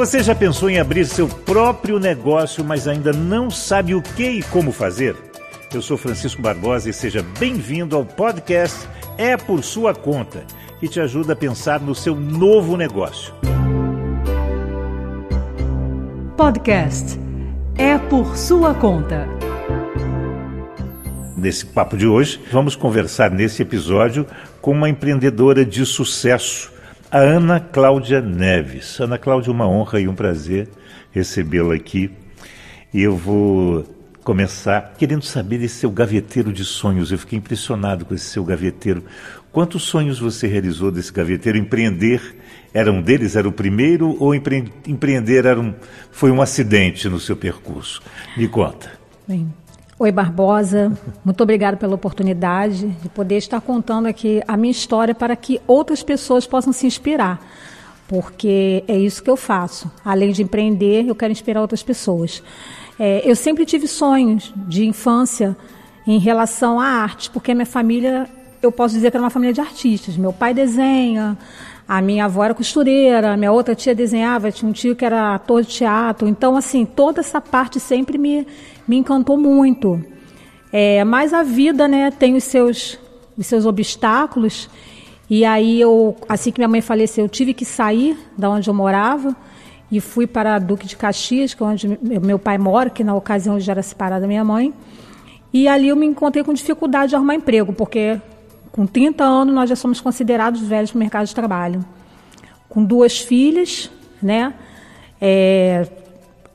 Você já pensou em abrir seu próprio negócio, mas ainda não sabe o que e como fazer? Eu sou Francisco Barbosa e seja bem-vindo ao podcast É por Sua Conta, que te ajuda a pensar no seu novo negócio. Podcast É por Sua Conta. Nesse papo de hoje, vamos conversar nesse episódio com uma empreendedora de sucesso a Ana Cláudia Neves. Ana Cláudia, uma honra e um prazer recebê-la aqui. Eu vou começar querendo saber desse seu gaveteiro de sonhos. Eu fiquei impressionado com esse seu gaveteiro. Quantos sonhos você realizou desse gaveteiro? Empreender era um deles? Era o primeiro? Ou empre empreender era um, foi um acidente no seu percurso? Me conta. Bem, Oi, Barbosa. Muito obrigada pela oportunidade de poder estar contando aqui a minha história para que outras pessoas possam se inspirar. Porque é isso que eu faço. Além de empreender, eu quero inspirar outras pessoas. É, eu sempre tive sonhos de infância em relação à arte, porque minha família, eu posso dizer que era uma família de artistas. Meu pai desenha, a minha avó era costureira, minha outra tia desenhava, tinha um tio que era ator de teatro. Então, assim, toda essa parte sempre me, me encantou muito. É, mas a vida, né, tem os seus, os seus obstáculos. E aí eu, assim que minha mãe faleceu, eu tive que sair da onde eu morava e fui para Duque de Caxias, que é onde meu pai mora, que na ocasião já era separada da minha mãe. E ali eu me encontrei com dificuldade de arrumar emprego, porque com 30 anos nós já somos considerados velhos para o mercado de trabalho. Com duas filhas, né? É,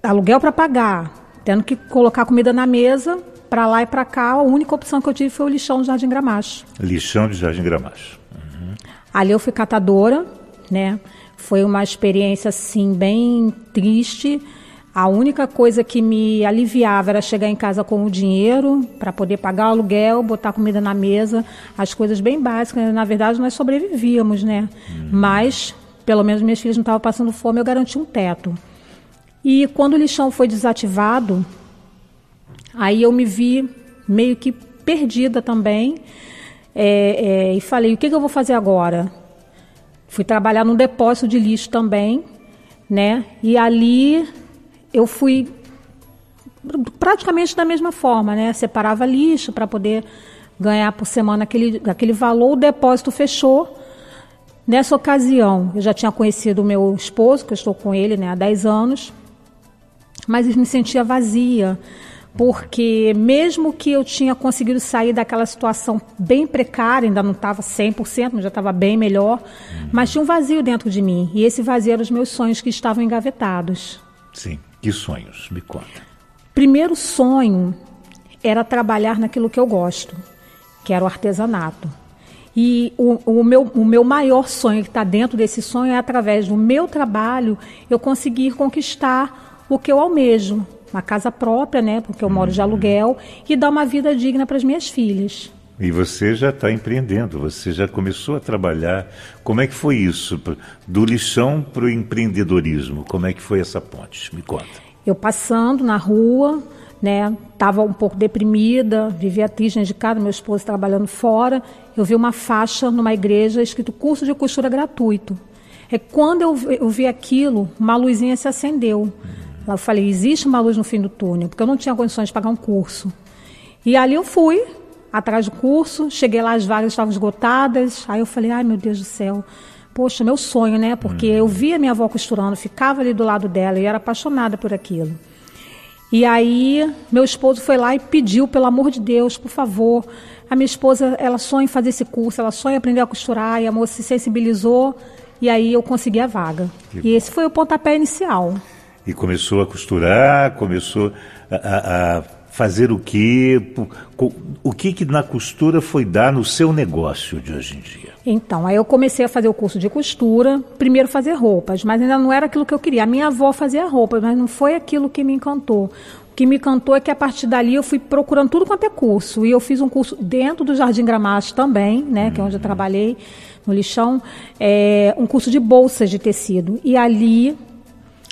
aluguel para pagar, tendo que colocar comida na mesa, para lá e para cá, a única opção que eu tive foi o lixão de Jardim Gramacho. Lixão de Jardim Gramacho. Uhum. Ali eu fui catadora, né? Foi uma experiência assim bem triste. A única coisa que me aliviava era chegar em casa com o dinheiro para poder pagar o aluguel, botar comida na mesa, as coisas bem básicas. Na verdade, nós sobrevivíamos, né? Uhum. Mas, pelo menos, minhas filhas não estavam passando fome, eu garanti um teto. E quando o lixão foi desativado, aí eu me vi meio que perdida também. É, é, e falei, o que, que eu vou fazer agora? Fui trabalhar num depósito de lixo também, né? E ali eu fui praticamente da mesma forma, né? Separava lixo para poder ganhar por semana aquele, aquele valor, o depósito fechou. Nessa ocasião, eu já tinha conhecido o meu esposo, que eu estou com ele né, há 10 anos, mas eu me sentia vazia, porque mesmo que eu tinha conseguido sair daquela situação bem precária, ainda não estava 100%, mas já estava bem melhor, mas tinha um vazio dentro de mim, e esse vazio eram os meus sonhos que estavam engavetados. Sim, que sonhos? Me conta. Primeiro sonho era trabalhar naquilo que eu gosto, que era o artesanato. E o, o, meu, o meu maior sonho que está dentro desse sonho é através do meu trabalho eu conseguir conquistar o que eu almejo, uma casa própria, né, porque eu moro de uhum. aluguel, e dar uma vida digna para as minhas filhas. E você já está empreendendo, você já começou a trabalhar. Como é que foi isso? Do lixão para o empreendedorismo, como é que foi essa ponte? Me conta. Eu passando na rua, né, estava um pouco deprimida, vivia triste de casa, meu esposo trabalhando fora. Eu vi uma faixa numa igreja escrito curso de costura gratuito. É quando eu, eu vi aquilo, uma luzinha se acendeu. Uhum. Eu falei, existe uma luz no fim do túnel, porque eu não tinha condições de pagar um curso. E ali eu fui, atrás do curso, cheguei lá, as vagas estavam esgotadas. Aí eu falei, ai meu Deus do céu, poxa, meu sonho, né? Porque eu via minha avó costurando, ficava ali do lado dela e era apaixonada por aquilo. E aí meu esposo foi lá e pediu, pelo amor de Deus, por favor. A minha esposa, ela sonha em fazer esse curso, ela sonha em aprender a costurar, e a moça se sensibilizou, e aí eu consegui a vaga. Que e bom. esse foi o pontapé inicial. E começou a costurar, começou a, a fazer o que? O que que na costura foi dar no seu negócio de hoje em dia? Então, aí eu comecei a fazer o curso de costura, primeiro fazer roupas, mas ainda não era aquilo que eu queria. A minha avó fazia roupas, mas não foi aquilo que me encantou. O que me encantou é que a partir dali eu fui procurando tudo quanto é curso. E eu fiz um curso dentro do Jardim Gramacho também, né, que é onde eu trabalhei, no lixão, é, um curso de bolsas de tecido. E ali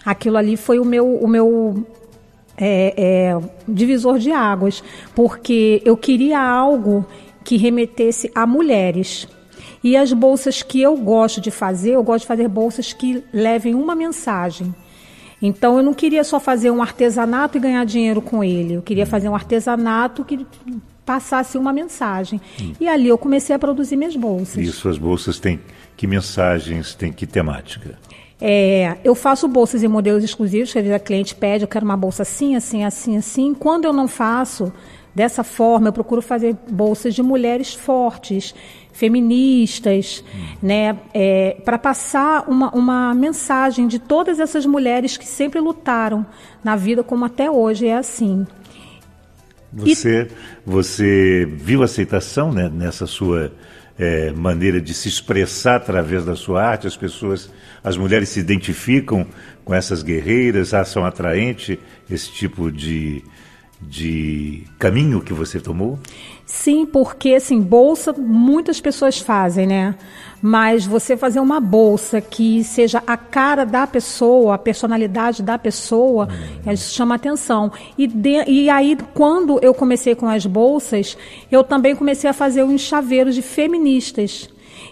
aquilo ali foi o meu, o meu é, é, divisor de águas, porque eu queria algo que remetesse a mulheres. E as bolsas que eu gosto de fazer, eu gosto de fazer bolsas que levem uma mensagem. Então eu não queria só fazer um artesanato e ganhar dinheiro com ele. Eu queria fazer um artesanato que passasse uma mensagem. Hum. E ali eu comecei a produzir minhas bolsas. E suas bolsas têm que mensagens, têm que temática? É, eu faço bolsas em modelos exclusivos, que a cliente pede, eu quero uma bolsa assim, assim, assim, assim. Quando eu não faço dessa forma, eu procuro fazer bolsas de mulheres fortes, feministas, hum. né, é, para passar uma, uma mensagem de todas essas mulheres que sempre lutaram na vida, como até hoje é assim. Você, e... você viu aceitação né, nessa sua é, maneira de se expressar através da sua arte? As pessoas, as mulheres se identificam com essas guerreiras, acham atraente esse tipo de, de caminho que você tomou? Sim, porque assim, bolsa muitas pessoas fazem, né? Mas você fazer uma bolsa que seja a cara da pessoa, a personalidade da pessoa, hum. isso chama atenção. E, de, e aí, quando eu comecei com as bolsas, eu também comecei a fazer uns chaveiros de feministas.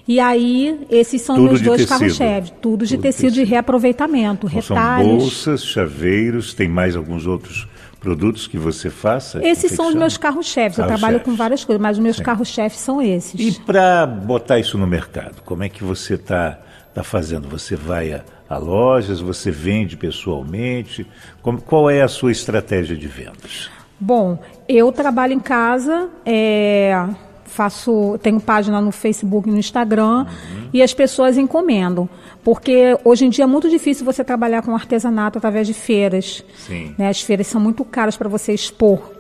E aí, esses são tudo meus dois carros-chefe, tudo de tecido, tecido de reaproveitamento, então, retalhos. São bolsas, chaveiros, tem mais alguns outros produtos que você faça? Esses são os meus carros-chefes. Eu trabalho com várias coisas, mas os meus carros-chefes são esses. E para botar isso no mercado, como é que você está tá fazendo? Você vai a, a, lojas, você vende pessoalmente? Como, qual é a sua estratégia de vendas? Bom, eu trabalho em casa. É faço, tenho página no Facebook e no Instagram uhum. e as pessoas encomendam. Porque hoje em dia é muito difícil você trabalhar com artesanato através de feiras. Sim. Né? As feiras são muito caras para você expor.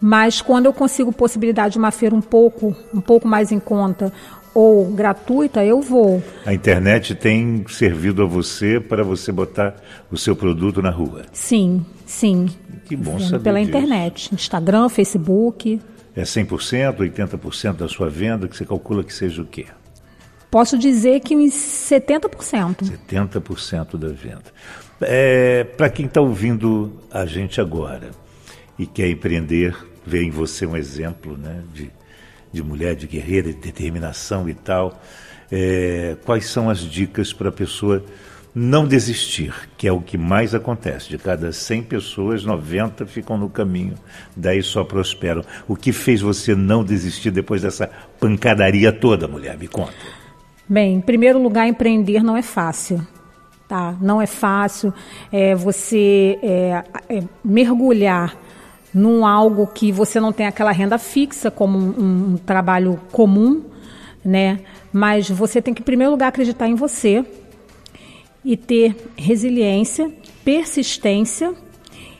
Mas quando eu consigo possibilidade de uma feira um pouco, um pouco mais em conta ou gratuita, eu vou. A internet tem servido a você para você botar o seu produto na rua? Sim, sim. Que bom saber Pela disso. internet, Instagram, Facebook. É 100%, 80% da sua venda que você calcula que seja o quê? Posso dizer que uns 70%. 70% da venda. É, Para quem está ouvindo a gente agora e quer empreender, vê em você um exemplo né, de, de mulher, de guerreira, de determinação e tal. É, quais são as dicas para a pessoa não desistir, que é o que mais acontece. De cada 100 pessoas, 90 ficam no caminho, 10 só prosperam. O que fez você não desistir depois dessa pancadaria toda, mulher? Me conta. Bem, em primeiro lugar, empreender não é fácil. Tá? Não é fácil é, você é, é, mergulhar num algo que você não tem aquela renda fixa como um, um trabalho comum, né? Mas você tem que, em primeiro lugar, acreditar em você, e ter resiliência, persistência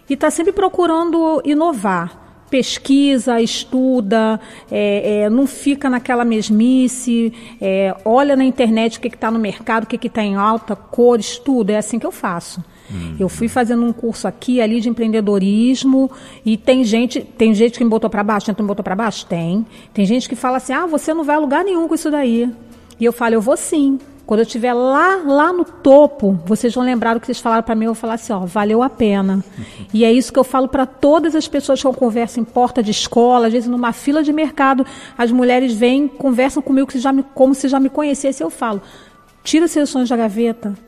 e estar tá sempre procurando inovar. Pesquisa, estuda, é, é, não fica naquela mesmice, é, olha na internet o que está no mercado, o que está em alta, cores, tudo. É assim que eu faço. Uhum. Eu fui fazendo um curso aqui, ali de empreendedorismo e tem gente, tem gente que me botou para baixo, gente me botou para baixo? Tem. Tem gente que fala assim, ah, você não vai a lugar nenhum com isso daí. E eu falo, eu vou sim. Quando eu estiver lá, lá no topo, vocês vão lembrar do que vocês falaram para mim, eu vou falar assim, ó, valeu a pena. E é isso que eu falo para todas as pessoas que eu converso em porta de escola, às vezes numa fila de mercado, as mulheres vêm, conversam comigo como se já me conhecessem, eu falo, tira seus sonhos da gaveta,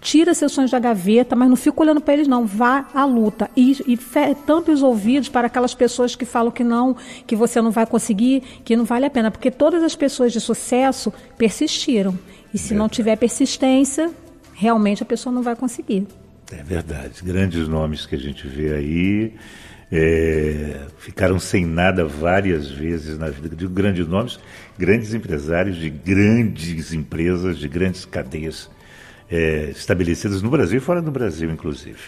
tira seus sonhos da gaveta, mas não fica olhando para eles, não. Vá à luta. E, e tampe os ouvidos para aquelas pessoas que falam que não, que você não vai conseguir, que não vale a pena. Porque todas as pessoas de sucesso persistiram. E se não tiver persistência, realmente a pessoa não vai conseguir. É verdade. Grandes nomes que a gente vê aí é, ficaram sem nada várias vezes na vida. De grandes nomes, grandes empresários de grandes empresas, de grandes cadeias é, estabelecidas no Brasil e fora do Brasil, inclusive.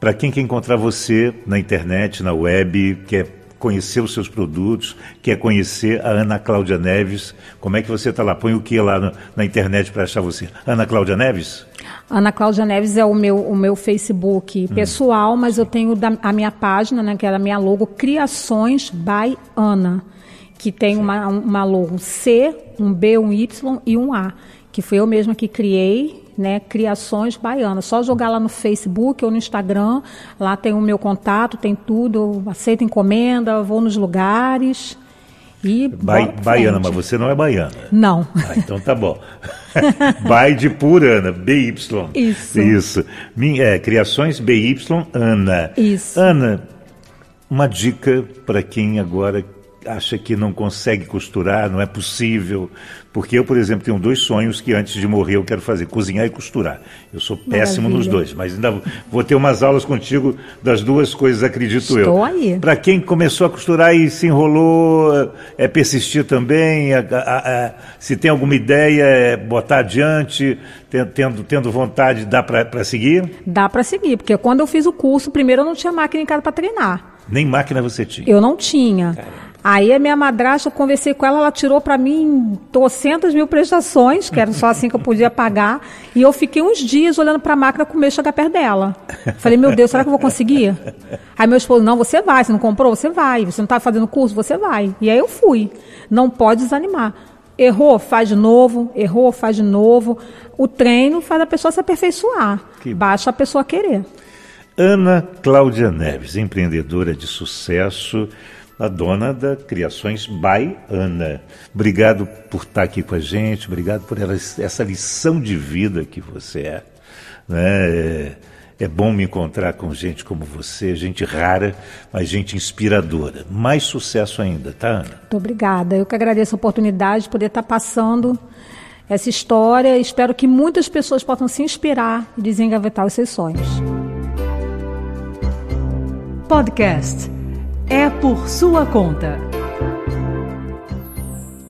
Para quem quer encontrar você na internet, na web, quer conhecer os seus produtos, quer conhecer a Ana Cláudia Neves. Como é que você está lá? Põe o que lá no, na internet para achar você? Ana Cláudia Neves? Ana Cláudia Neves é o meu, o meu Facebook hum. pessoal, mas eu tenho da, a minha página, né, que é a minha logo, Criações by Ana, que tem uma, uma logo C, um B, um Y e um A, que foi eu mesma que criei né, Criações Baianas. Só jogar lá no Facebook ou no Instagram, lá tem o meu contato, tem tudo, aceito encomenda, vou nos lugares E Ba baiana, mas você não é baiana. Não. Ah, então tá bom. Bai de por Ana, BY. Isso. Isso. Min, é, Criações BY Ana. Isso. Ana, uma dica para quem agora acha que não consegue costurar, não é possível. Porque eu, por exemplo, tenho dois sonhos que antes de morrer eu quero fazer: cozinhar e costurar. Eu sou péssimo Maravilha. nos dois, mas ainda vou ter umas aulas contigo das duas coisas, acredito eu. Estou aí. Para quem começou a costurar e se enrolou, é persistir também. a- a- a- se tem alguma ideia, é botar adiante, ten- tendo, tendo vontade, dá para seguir? Dá para seguir, porque quando eu fiz o curso, primeiro eu não tinha máquina em casa para treinar. Nem máquina você tinha. Eu não tinha. Aí a minha madrasta, eu conversei com ela, ela tirou para mim trocentas mil prestações, que era só assim que eu podia pagar, e eu fiquei uns dias olhando para a máquina com medo de chegar perto dela. Falei, meu Deus, será que eu vou conseguir? Aí meu esposo, não, você vai, você não comprou? Você vai. Você não está fazendo curso? Você vai. E aí eu fui. Não pode desanimar. Errou, faz de novo, errou, faz de novo. O treino faz a pessoa se aperfeiçoar. Que. Basta a pessoa querer. Ana Cláudia Neves, empreendedora de sucesso, a dona da Criações by Ana. Obrigado por estar aqui com a gente, obrigado por essa lição de vida que você é. né? É, é bom me encontrar com gente como você, gente rara, mas gente inspiradora. Mais sucesso ainda, tá, Ana? Muito obrigada. Eu que agradeço a oportunidade de poder estar passando essa história. Espero que muitas pessoas possam se inspirar e desengavetar os seus sonhos. Podcast É por sua conta.